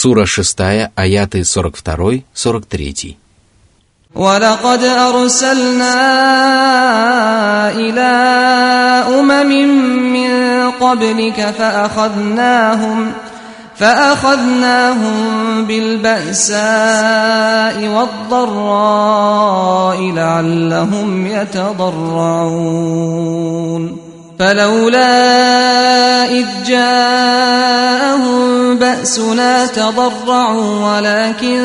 Сура 6, аяты 42-43. ولقد أرسلنا إلى أمم من قبلك فأخذناهم فأخذناهم بالبأساء والضراء لعلهم يتضرعون فلولا إذ جاءهم بأسنا تضرعوا ولكن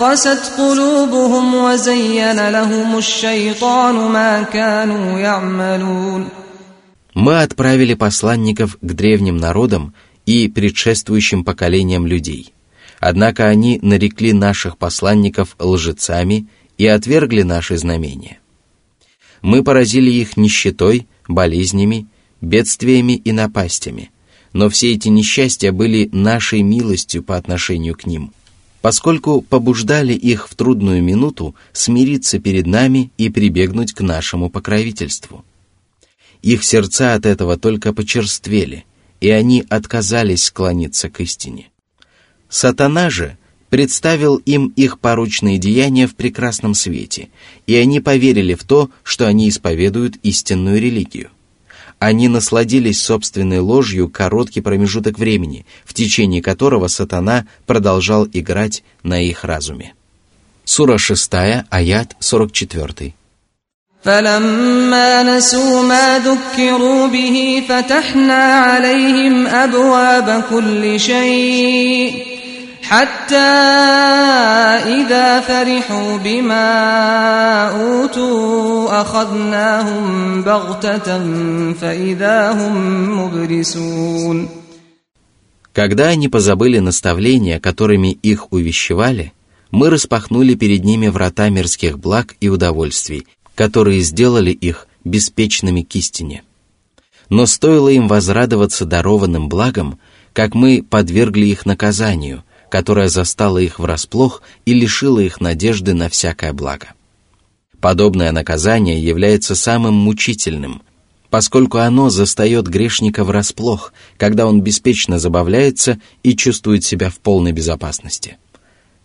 قست قلوبهم وزين لهم الشيطان ما كانوا يعملون Мы отправили посланников к древним народам и предшествующим поколениям людей. Однако они нарекли наших посланников лжецами и отвергли наши знамения. Мы поразили их нищетой, болезнями бедствиями и напастями, но все эти несчастья были нашей милостью по отношению к ним, поскольку побуждали их в трудную минуту смириться перед нами и прибегнуть к нашему покровительству. Их сердца от этого только почерствели, и они отказались склониться к истине. Сатана же представил им их порочные деяния в прекрасном свете, и они поверили в то, что они исповедуют истинную религию они насладились собственной ложью короткий промежуток времени, в течение которого сатана продолжал играть на их разуме. Сура 6, аят 44. فلما نسوا ما ذكروا به فتحنا عليهم أبواب كل شيء حتى إذا فرحوا بما أوتوا أخذناهم بغتة فإذا هم مبلسون Когда они позабыли наставления, которыми их увещевали, мы распахнули перед ними врата мирских благ и удовольствий, которые сделали их беспечными к истине. Но стоило им возрадоваться дарованным благом, как мы подвергли их наказанию, которая застала их врасплох и лишила их надежды на всякое благо. Подобное наказание является самым мучительным, поскольку оно застает грешника врасплох, когда он беспечно забавляется и чувствует себя в полной безопасности.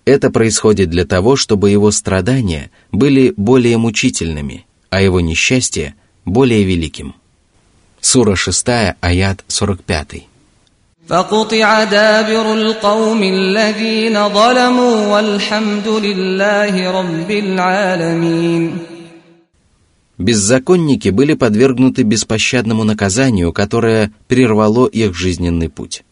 Это происходит для того, чтобы его страдания были более мучительными, а его несчастье более великим. Сура 6, аят 45. فقطع دابر القوم الذين ظلموا والحمد لله رب العالمين Беззаконники были подвергнуты беспощадному наказанию, которое прервало их жизненный путь.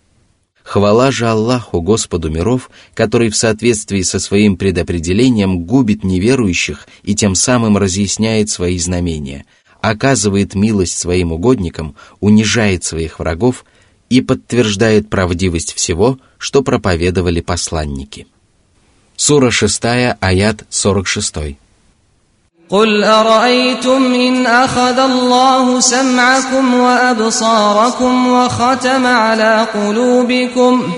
Хвала же Аллаху, Господу миров, который в соответствии со своим предопределением губит неверующих и тем самым разъясняет свои знамения, оказывает милость своим угодникам, унижает своих врагов – и подтверждает правдивость всего, что проповедовали посланники. Сура 6, аят 46. قل أرأيتم إن أخذ الله سمعكم وأبصاركم وختم على قلوبكم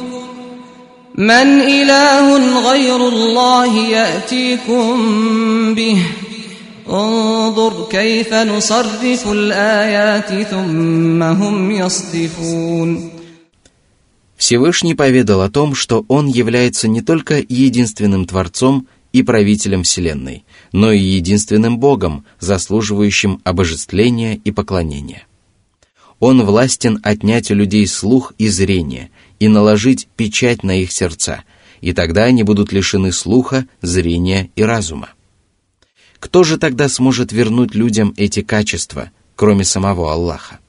من إله غير الله يأتيكم به انظر كيف نصرف الآيات ثم هم يصدفون Всевышний поведал о том, что Он является не только единственным Творцом и правителем Вселенной, но и единственным Богом, заслуживающим обожествления и поклонения. Он властен отнять у людей слух и зрение и наложить печать на их сердца, и тогда они будут лишены слуха, зрения и разума. Кто же тогда сможет вернуть людям эти качества, кроме самого Аллаха?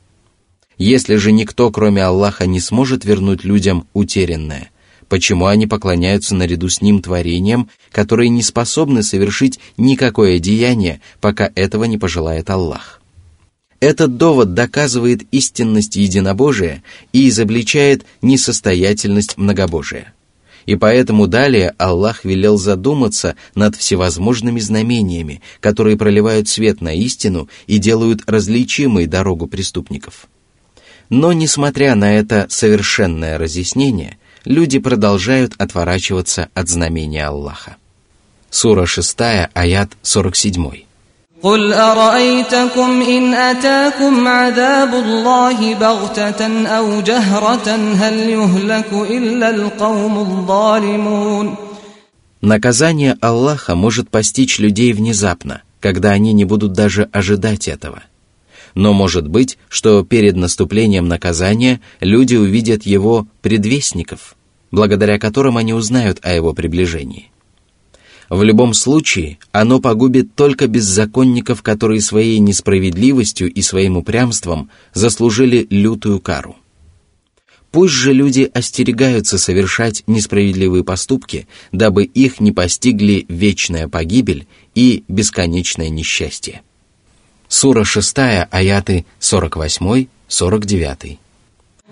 Если же никто, кроме Аллаха, не сможет вернуть людям утерянное, почему они поклоняются наряду с ним творениям, которые не способны совершить никакое деяние, пока этого не пожелает Аллах? Этот довод доказывает истинность единобожия и изобличает несостоятельность многобожия. И поэтому далее Аллах велел задуматься над всевозможными знамениями, которые проливают свет на истину и делают различимой дорогу преступников. Но, несмотря на это совершенное разъяснение, люди продолжают отворачиваться от знамения Аллаха. Сура 6, аят 47. قل أرأيتكم إن أتاكم عذاب الله بغتة أو جهرة هل يهلك إلا القوم الظالمون Наказание Аллаха может постичь людей внезапно, когда они не будут даже ожидать этого. Но может быть, что перед наступлением наказания люди увидят его предвестников, благодаря которым они узнают о его приближении. В любом случае, оно погубит только беззаконников, которые своей несправедливостью и своим упрямством заслужили лютую кару. Пусть же люди остерегаются совершать несправедливые поступки, дабы их не постигли вечная погибель и бесконечное несчастье. Сура 6, аяты 48-49.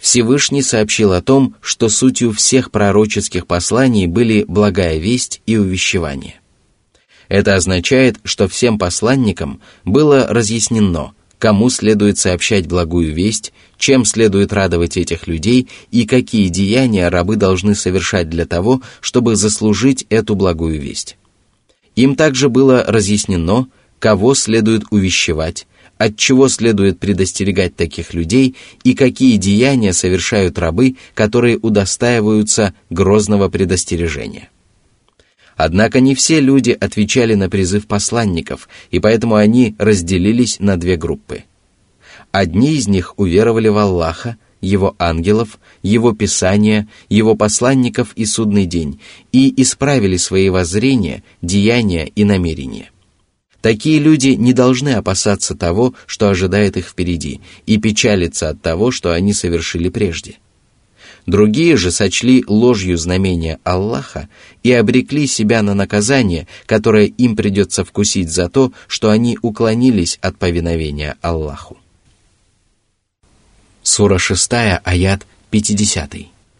Всевышний сообщил о том, что сутью всех пророческих посланий были благая весть и увещевание. Это означает, что всем посланникам было разъяснено, кому следует сообщать благую весть, чем следует радовать этих людей и какие деяния рабы должны совершать для того, чтобы заслужить эту благую весть. Им также было разъяснено, кого следует увещевать, от чего следует предостерегать таких людей и какие деяния совершают рабы, которые удостаиваются грозного предостережения. Однако не все люди отвечали на призыв посланников, и поэтому они разделились на две группы – Одни из них уверовали в Аллаха, его ангелов, его писания, его посланников и судный день, и исправили свои воззрения, деяния и намерения. Такие люди не должны опасаться того, что ожидает их впереди, и печалиться от того, что они совершили прежде. Другие же сочли ложью знамения Аллаха и обрекли себя на наказание, которое им придется вкусить за то, что они уклонились от повиновения Аллаху. Сура 6, аят 50.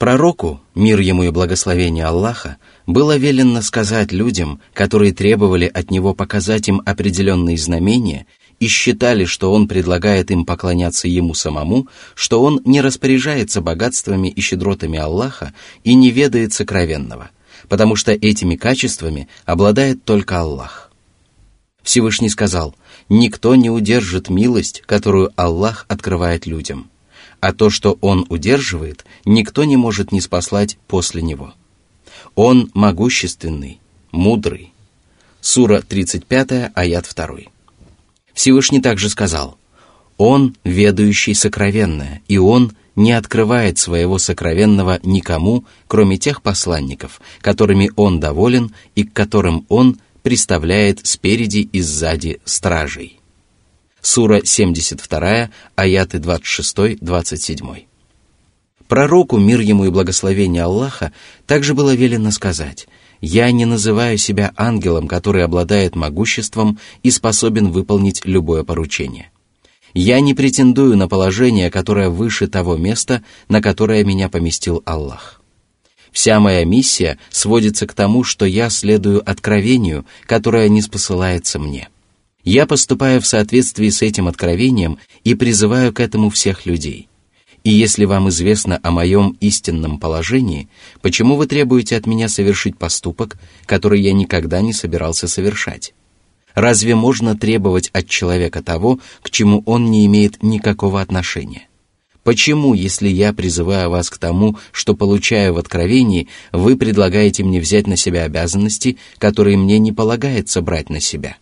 Пророку, мир ему и благословение Аллаха, было велено сказать людям, которые требовали от него показать им определенные знамения и считали, что он предлагает им поклоняться ему самому, что он не распоряжается богатствами и щедротами Аллаха и не ведает сокровенного, потому что этими качествами обладает только Аллах. Всевышний сказал, «Никто не удержит милость, которую Аллах открывает людям» а то, что он удерживает, никто не может не спаслать после него. Он могущественный, мудрый. Сура 35, аят 2. Всевышний также сказал, «Он ведающий сокровенное, и Он не открывает своего сокровенного никому, кроме тех посланников, которыми Он доволен и к которым Он приставляет спереди и сзади стражей». Сура 72, аяты 26-27. Пророку, мир ему и благословение Аллаха, также было велено сказать, «Я не называю себя ангелом, который обладает могуществом и способен выполнить любое поручение. Я не претендую на положение, которое выше того места, на которое меня поместил Аллах. Вся моя миссия сводится к тому, что я следую откровению, которое не спосылается мне». Я поступаю в соответствии с этим откровением и призываю к этому всех людей. И если вам известно о моем истинном положении, почему вы требуете от меня совершить поступок, который я никогда не собирался совершать? Разве можно требовать от человека того, к чему он не имеет никакого отношения? Почему, если я призываю вас к тому, что получаю в откровении, вы предлагаете мне взять на себя обязанности, которые мне не полагается брать на себя?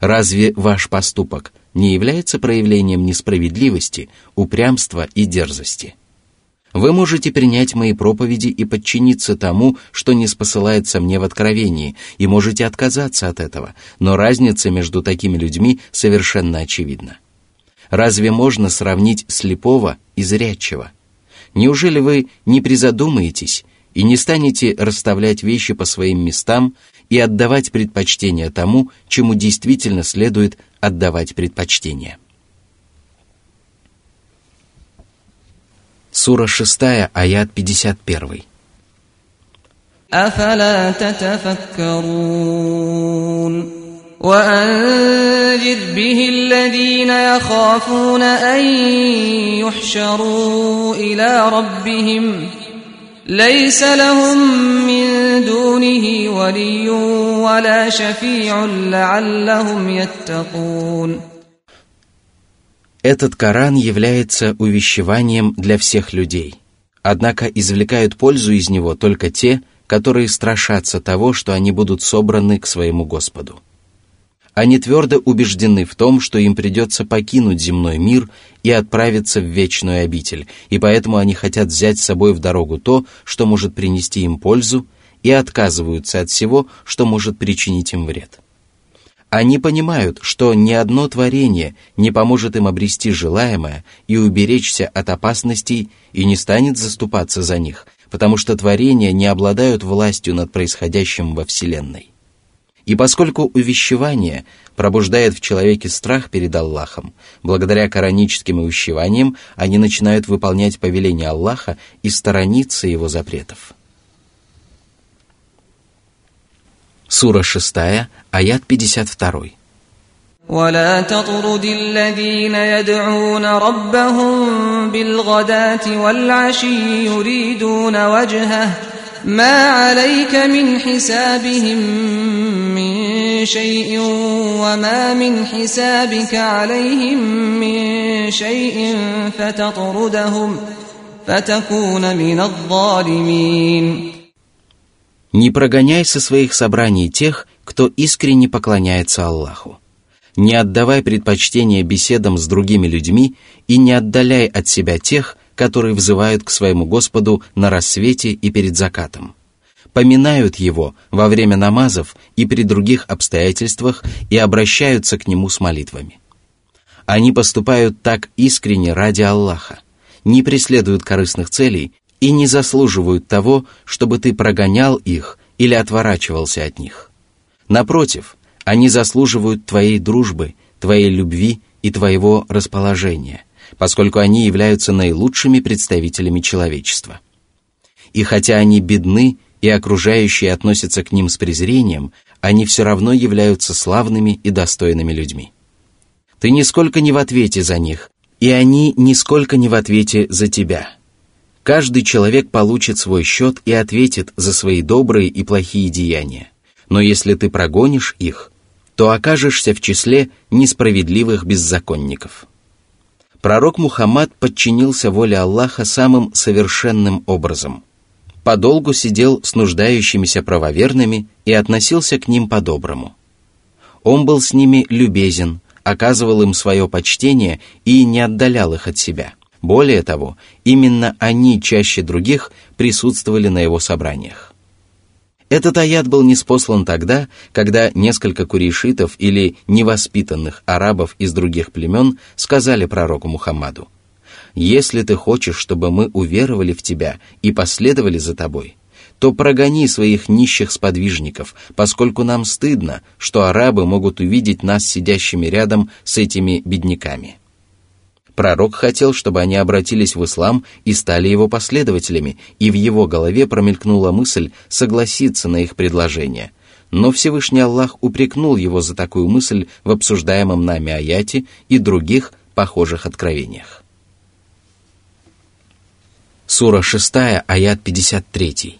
Разве ваш поступок не является проявлением несправедливости, упрямства и дерзости? Вы можете принять мои проповеди и подчиниться тому, что не спосылается мне в откровении, и можете отказаться от этого, но разница между такими людьми совершенно очевидна. Разве можно сравнить слепого и зрячего? Неужели вы не призадумаетесь и не станете расставлять вещи по своим местам и отдавать предпочтение тому, чему действительно следует отдавать предпочтение? Сура 6, аят 51. أفلا تتفكرون وأنذر به الذين يخافون أن يحشروا إلى ربهم ليس لهم من دونه ولي ولا شفيع لعلهم يتقون Этот Коран является увещеванием для всех людей. Однако извлекают пользу из него только те, которые страшатся того, что они будут собраны к своему Господу. Они твердо убеждены в том, что им придется покинуть земной мир и отправиться в вечную обитель, и поэтому они хотят взять с собой в дорогу то, что может принести им пользу, и отказываются от всего, что может причинить им вред. Они понимают, что ни одно творение не поможет им обрести желаемое и уберечься от опасностей и не станет заступаться за них, потому что творения не обладают властью над происходящим во Вселенной. И поскольку увещевание пробуждает в человеке страх перед Аллахом, благодаря кораническим увещеваниям они начинают выполнять повеления Аллаха и сторониться его запретов. Сура 6, аят 52. ولا تطرد الذين يدعون ربهم بالغداة والعشي يريدون وجهه ما عليك من حسابهم من شيء وما من حسابك عليهم من شيء فتطردهم فتكون من الظالمين Не прогоняй со своих собраний тех, кто искренне поклоняется Аллаху. Не отдавай предпочтение беседам с другими людьми и не отдаляй от себя тех, которые взывают к своему Господу на рассвете и перед закатом. Поминают Его во время намазов и при других обстоятельствах и обращаются к Нему с молитвами. Они поступают так искренне ради Аллаха, не преследуют корыстных целей и не заслуживают того, чтобы ты прогонял их или отворачивался от них. Напротив, они заслуживают твоей дружбы, твоей любви и твоего расположения, поскольку они являются наилучшими представителями человечества. И хотя они бедны и окружающие относятся к ним с презрением, они все равно являются славными и достойными людьми. Ты нисколько не в ответе за них, и они нисколько не в ответе за тебя – Каждый человек получит свой счет и ответит за свои добрые и плохие деяния. Но если ты прогонишь их, то окажешься в числе несправедливых беззаконников. Пророк Мухаммад подчинился воле Аллаха самым совершенным образом. Подолгу сидел с нуждающимися правоверными и относился к ним по-доброму. Он был с ними любезен, оказывал им свое почтение и не отдалял их от себя – более того, именно они чаще других присутствовали на его собраниях. Этот аят был неспослан тогда, когда несколько курейшитов или невоспитанных арабов из других племен сказали пророку Мухаммаду, «Если ты хочешь, чтобы мы уверовали в тебя и последовали за тобой, то прогони своих нищих сподвижников, поскольку нам стыдно, что арабы могут увидеть нас сидящими рядом с этими бедняками». Пророк хотел, чтобы они обратились в ислам и стали его последователями, и в его голове промелькнула мысль согласиться на их предложение. Но Всевышний Аллах упрекнул его за такую мысль в обсуждаемом нами аяте и других похожих откровениях. Сура 6, аят 53.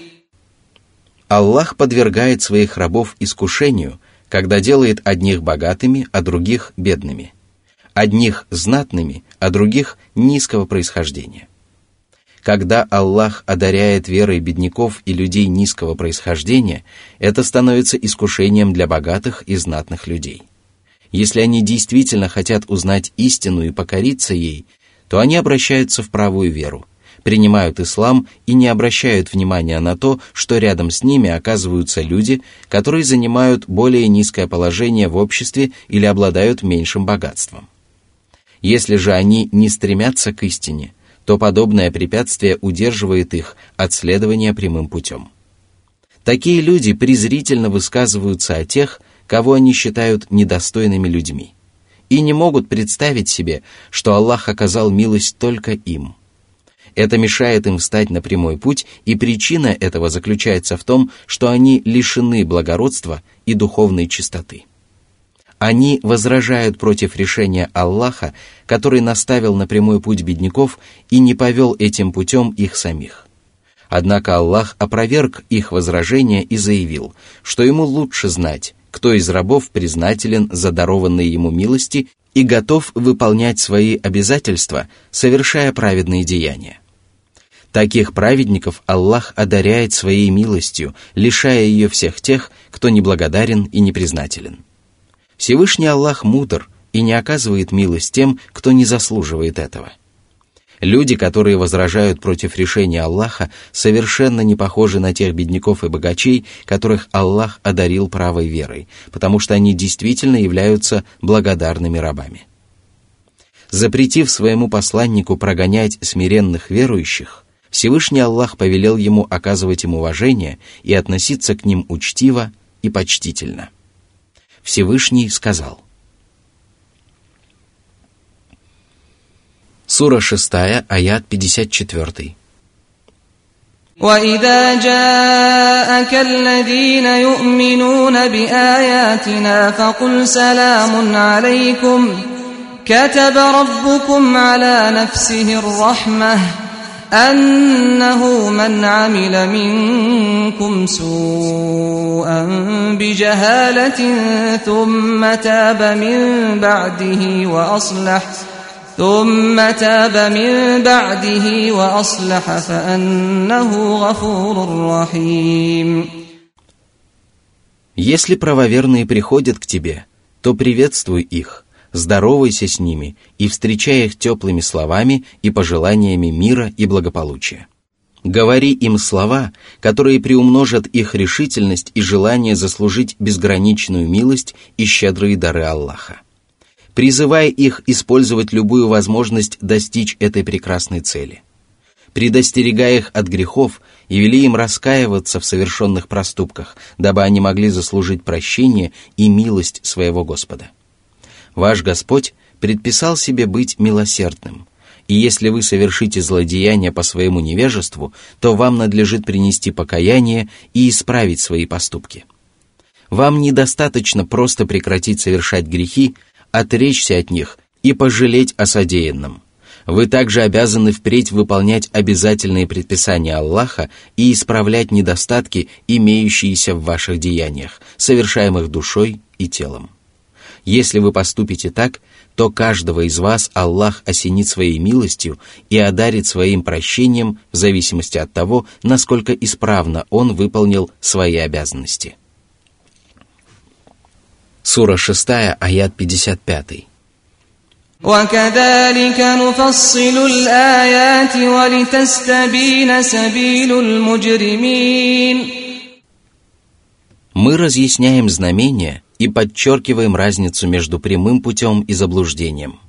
Аллах подвергает своих рабов искушению, когда делает одних богатыми, а других бедными, одних знатными, а других низкого происхождения. Когда Аллах одаряет верой бедняков и людей низкого происхождения, это становится искушением для богатых и знатных людей. Если они действительно хотят узнать истину и покориться ей, то они обращаются в правую веру, принимают ислам и не обращают внимания на то, что рядом с ними оказываются люди, которые занимают более низкое положение в обществе или обладают меньшим богатством. Если же они не стремятся к истине, то подобное препятствие удерживает их от следования прямым путем. Такие люди презрительно высказываются о тех, кого они считают недостойными людьми, и не могут представить себе, что Аллах оказал милость только им. Это мешает им встать на прямой путь, и причина этого заключается в том, что они лишены благородства и духовной чистоты. Они возражают против решения Аллаха, который наставил на прямой путь бедняков и не повел этим путем их самих. Однако Аллах опроверг их возражения и заявил, что ему лучше знать, кто из рабов признателен за дарованные ему милости и готов выполнять свои обязательства, совершая праведные деяния. Таких праведников Аллах одаряет своей милостью, лишая ее всех тех, кто неблагодарен и непризнателен. Всевышний Аллах мудр и не оказывает милость тем, кто не заслуживает этого. Люди, которые возражают против решения Аллаха, совершенно не похожи на тех бедняков и богачей, которых Аллах одарил правой верой, потому что они действительно являются благодарными рабами. Запретив своему посланнику прогонять смиренных верующих, Всевышний Аллах повелел ему оказывать им уважение и относиться к ним учтиво и почтительно – Всевышний сказал. Сура 6, аят 54. وإذا جاءك الذين يؤمنون بآياتنا فقل سلام عليكم كتب ربكم على نفسه الرحمه أنه من عمل منكم سوءا بجهالة ثم تاب من بعده وأصلح ثم تاب من بعده وأصلح فأنه غفور رحيم Если правоверные приходят к тебе, то приветствуй их – здоровайся с ними и встречай их теплыми словами и пожеланиями мира и благополучия. Говори им слова, которые приумножат их решительность и желание заслужить безграничную милость и щедрые дары Аллаха. Призывай их использовать любую возможность достичь этой прекрасной цели. Предостерегай их от грехов и вели им раскаиваться в совершенных проступках, дабы они могли заслужить прощение и милость своего Господа. Ваш Господь предписал себе быть милосердным, и если вы совершите злодеяние по своему невежеству, то вам надлежит принести покаяние и исправить свои поступки. Вам недостаточно просто прекратить совершать грехи, отречься от них и пожалеть о содеянном. Вы также обязаны впредь выполнять обязательные предписания Аллаха и исправлять недостатки, имеющиеся в ваших деяниях, совершаемых душой и телом. Если вы поступите так, то каждого из вас Аллах осенит своей милостью и одарит своим прощением в зависимости от того, насколько исправно он выполнил свои обязанности. Сура 6, аят 55. وكذلك نفصل الآيات ولتستبين سبيل المجرمين Мы разъясняем знамения – и подчеркиваем разницу между прямым путем и заблуждением,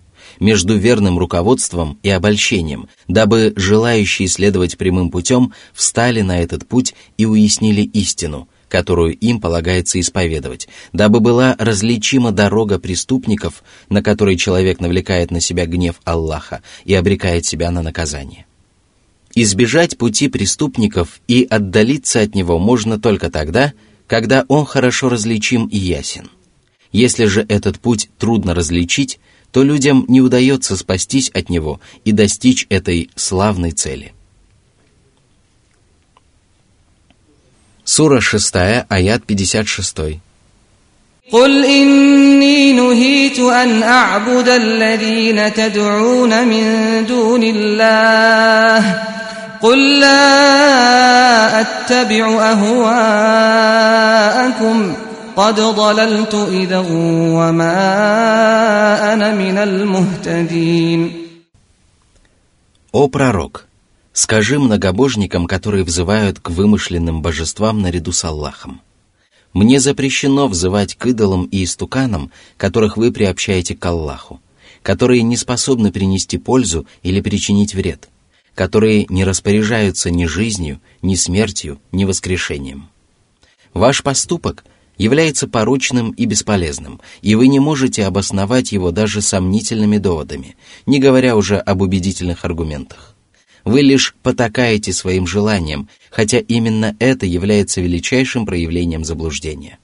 между верным руководством и обольщением, дабы желающие следовать прямым путем встали на этот путь и уяснили истину, которую им полагается исповедовать, дабы была различима дорога преступников, на которой человек навлекает на себя гнев Аллаха и обрекает себя на наказание. Избежать пути преступников и отдалиться от него можно только тогда, когда он хорошо различим и ясен. Если же этот путь трудно различить, то людям не удается спастись от него и достичь этой славной цели. Сура 6, аят 56. قل إني نهيت أن أعبد الذين تدعون من دون الله قل لا أتبع أهواءكم قد ضللت إذا وما أنا من المهتدين О пророк, скажи многобожникам, которые взывают к вымышленным божествам наряду с Аллахом. Мне запрещено взывать к идолам и истуканам, которых вы приобщаете к Аллаху, которые не способны принести пользу или причинить вред, которые не распоряжаются ни жизнью, ни смертью, ни воскрешением. Ваш поступок является порочным и бесполезным, и вы не можете обосновать его даже сомнительными доводами, не говоря уже об убедительных аргументах. Вы лишь потакаете своим желанием, хотя именно это является величайшим проявлением заблуждения.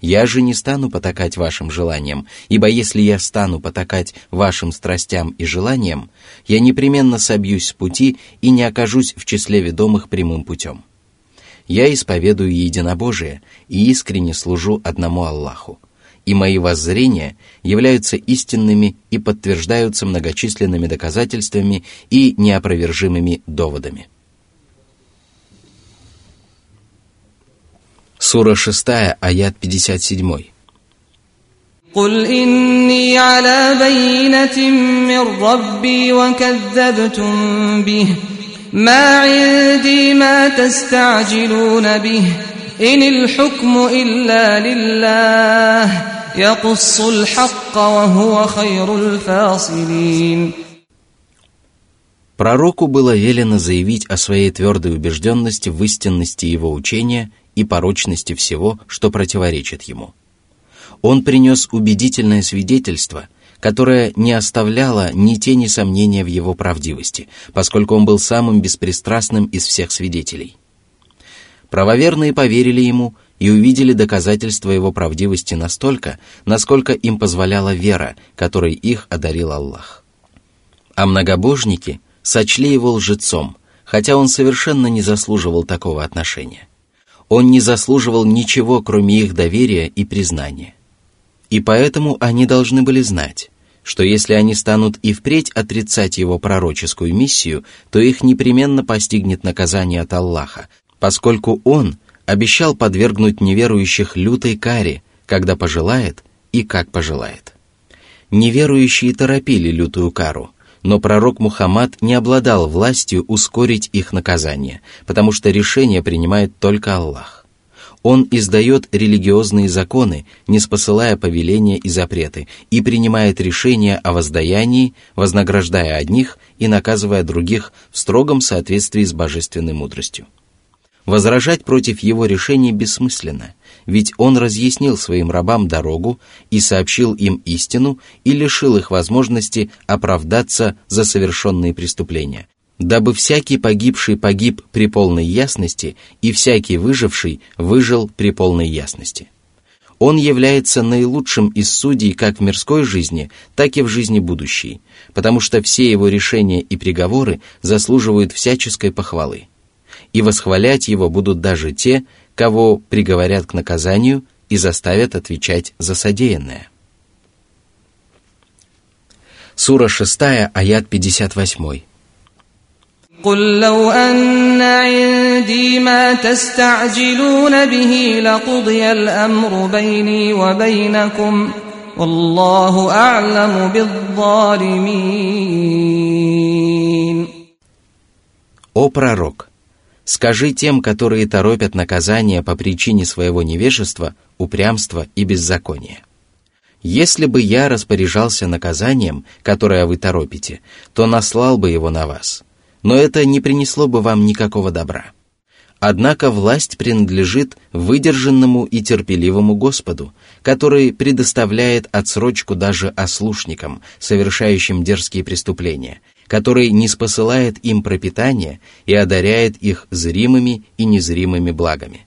Я же не стану потакать вашим желаниям, ибо если я стану потакать вашим страстям и желаниям, я непременно собьюсь с пути и не окажусь в числе ведомых прямым путем я исповедую единобожие и искренне служу одному Аллаху, и мои воззрения являются истинными и подтверждаются многочисленными доказательствами и неопровержимыми доводами. Сура 6, аят 57. قل إني على بينة من ربي وكذبتم به ما عندي ما تستعجلون به إن الحكم إلا لله يقص الحق وهو خير الفاصلين Пророку было велено заявить о своей твердой убежденности в истинности его учения и порочности всего, что противоречит ему. Он принес убедительное свидетельство – которая не оставляла ни тени сомнения в его правдивости, поскольку он был самым беспристрастным из всех свидетелей. Правоверные поверили ему и увидели доказательства его правдивости настолько, насколько им позволяла вера, которой их одарил Аллах. А многобожники сочли его лжецом, хотя он совершенно не заслуживал такого отношения. Он не заслуживал ничего, кроме их доверия и признания. И поэтому они должны были знать, что если они станут и впредь отрицать его пророческую миссию, то их непременно постигнет наказание от Аллаха, поскольку он обещал подвергнуть неверующих лютой каре, когда пожелает и как пожелает. Неверующие торопили лютую кару, но пророк Мухаммад не обладал властью ускорить их наказание, потому что решение принимает только Аллах. Он издает религиозные законы, не спосылая повеления и запреты, и принимает решения о воздаянии, вознаграждая одних и наказывая других в строгом соответствии с божественной мудростью. Возражать против его решений бессмысленно, ведь он разъяснил своим рабам дорогу и сообщил им истину и лишил их возможности оправдаться за совершенные преступления, дабы всякий погибший погиб при полной ясности и всякий выживший выжил при полной ясности. Он является наилучшим из судей как в мирской жизни, так и в жизни будущей, потому что все его решения и приговоры заслуживают всяческой похвалы. И восхвалять его будут даже те, кого приговорят к наказанию и заставят отвечать за содеянное. Сура 6, аят 58. قل لو أن عندي ما تستعجلون به لقضي الأمر بيني وبينكم والله أعلم بالظالمين О пророк! Скажи тем, которые торопят наказание по причине своего невежества, упрямства и беззакония. Если бы я распоряжался наказанием, которое вы торопите, то наслал бы его на вас – но это не принесло бы вам никакого добра. Однако власть принадлежит выдержанному и терпеливому Господу, который предоставляет отсрочку даже ослушникам, совершающим дерзкие преступления, который не спосылает им пропитание и одаряет их зримыми и незримыми благами.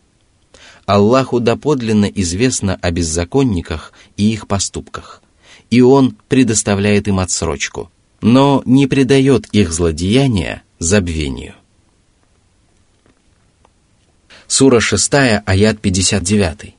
Аллаху доподлинно известно о беззаконниках и их поступках, и Он предоставляет им отсрочку, но не предает их злодеяния забвению. Сура 6, аят 59.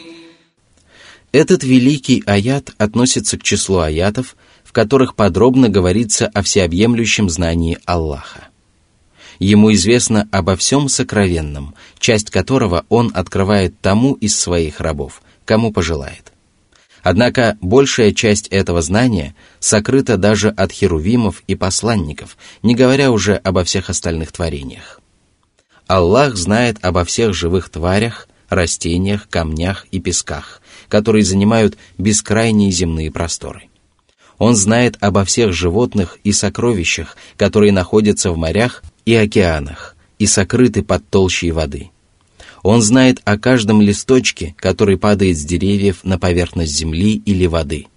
Этот великий аят относится к числу аятов, в которых подробно говорится о всеобъемлющем знании Аллаха. Ему известно обо всем сокровенном, часть которого он открывает тому из своих рабов, кому пожелает. Однако большая часть этого знания сокрыта даже от херувимов и посланников, не говоря уже обо всех остальных творениях. Аллах знает обо всех живых тварях, растениях, камнях и песках, которые занимают бескрайние земные просторы. Он знает обо всех животных и сокровищах, которые находятся в морях и океанах и сокрыты под толщей воды. Он знает о каждом листочке, который падает с деревьев на поверхность земли или воды,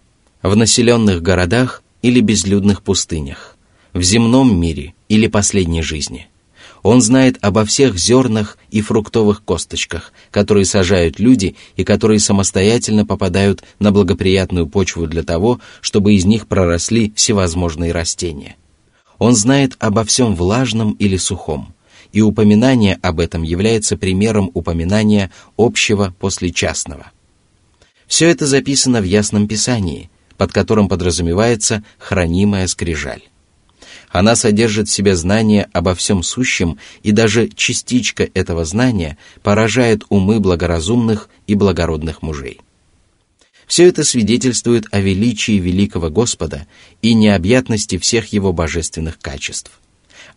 в населенных городах или безлюдных пустынях, в земном мире или последней жизни – он знает обо всех зернах и фруктовых косточках, которые сажают люди и которые самостоятельно попадают на благоприятную почву для того, чтобы из них проросли всевозможные растения. Он знает обо всем влажном или сухом, и упоминание об этом является примером упоминания общего после частного. Все это записано в Ясном Писании, под которым подразумевается хранимая скрижаль. Она содержит в себе знание обо всем сущем, и даже частичка этого знания поражает умы благоразумных и благородных мужей. Все это свидетельствует о величии великого Господа и необъятности всех его божественных качеств.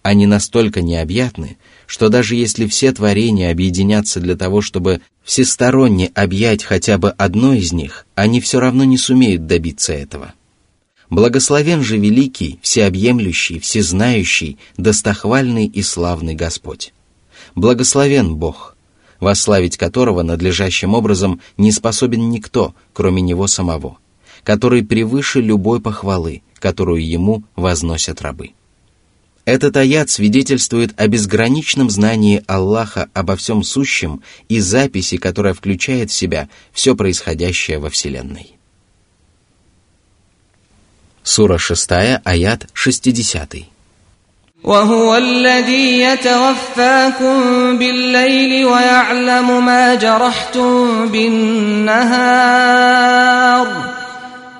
Они настолько необъятны, что даже если все творения объединятся для того, чтобы всесторонне объять хотя бы одно из них, они все равно не сумеют добиться этого. Благословен же великий, всеобъемлющий, всезнающий, достохвальный и славный Господь. Благословен Бог, восславить которого надлежащим образом не способен никто, кроме Него самого, который превыше любой похвалы, которую Ему возносят рабы. Этот аят свидетельствует о безграничном знании Аллаха обо всем сущем и записи, которая включает в себя все происходящее во Вселенной. Сура 6, аят 60. وهو الذي يتوفاكم بالليل ويعلم ما جرحتم بالنهار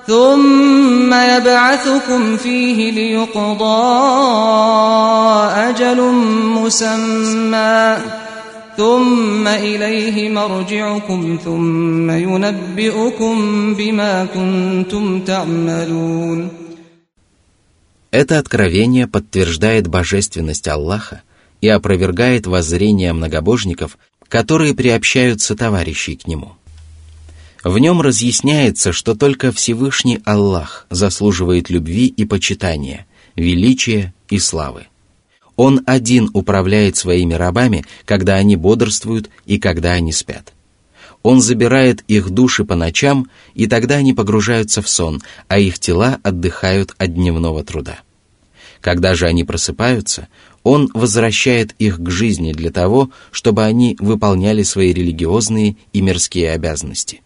ثم يبعثكم فيه ليقضى أجل مسمى ثم إليه مرجعكم ثم ينبئكم بما كنتم تعملون Это откровение подтверждает божественность Аллаха и опровергает воззрения многобожников, которые приобщаются товарищей к нему. В нем разъясняется, что только Всевышний Аллах заслуживает любви и почитания, величия и славы. Он один управляет своими рабами, когда они бодрствуют и когда они спят. Он забирает их души по ночам, и тогда они погружаются в сон, а их тела отдыхают от дневного труда. Когда же они просыпаются, он возвращает их к жизни для того, чтобы они выполняли свои религиозные и мирские обязанности.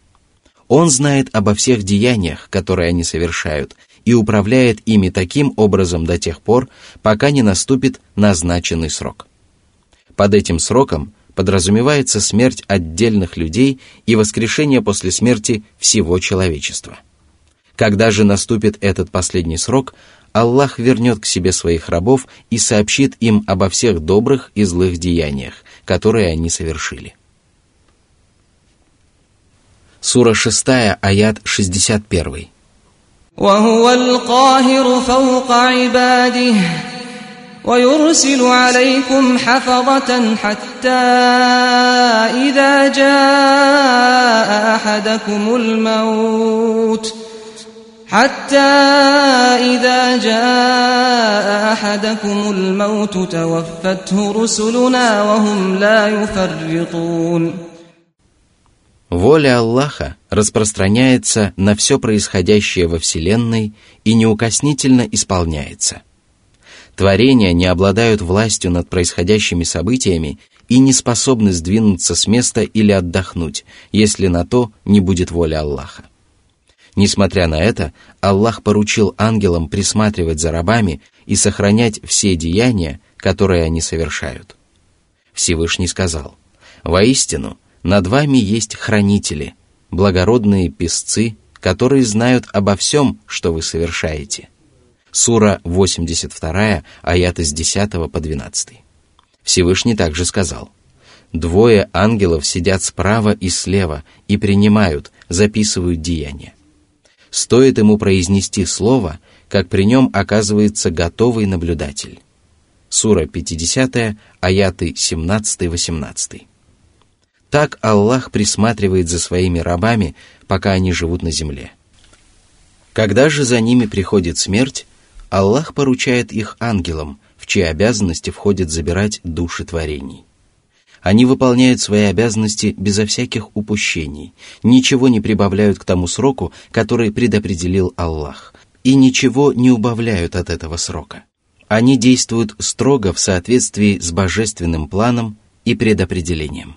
Он знает обо всех деяниях, которые они совершают, и управляет ими таким образом до тех пор, пока не наступит назначенный срок. Под этим сроком подразумевается смерть отдельных людей и воскрешение после смерти всего человечества. Когда же наступит этот последний срок, Аллах вернет к себе своих рабов и сообщит им обо всех добрых и злых деяниях, которые они совершили. Сура 6, аят 61. وهو القاهر فوق عباده ويرسل عليكم حفظة حتى إذا جاء أحدكم الموت ۖ حتى إذا جاء أحدكم الموت توفته رسلنا وهم لا يفرطون Воля Аллаха распространяется на все происходящее во Вселенной и неукоснительно исполняется. Творения не обладают властью над происходящими событиями и не способны сдвинуться с места или отдохнуть, если на то не будет воля Аллаха. Несмотря на это, Аллах поручил ангелам присматривать за рабами и сохранять все деяния, которые они совершают. Всевышний сказал, «Воистину, над вами есть хранители, благородные песцы, которые знают обо всем, что вы совершаете. Сура 82, аяты с 10 по 12. Всевышний также сказал, «Двое ангелов сидят справа и слева и принимают, записывают деяния. Стоит ему произнести слово, как при нем оказывается готовый наблюдатель». Сура 50, аяты 17-18. Так Аллах присматривает за своими рабами, пока они живут на земле. Когда же за ними приходит смерть, Аллах поручает их ангелам, в чьи обязанности входит забирать души творений. Они выполняют свои обязанности безо всяких упущений, ничего не прибавляют к тому сроку, который предопределил Аллах, и ничего не убавляют от этого срока. Они действуют строго в соответствии с божественным планом и предопределением.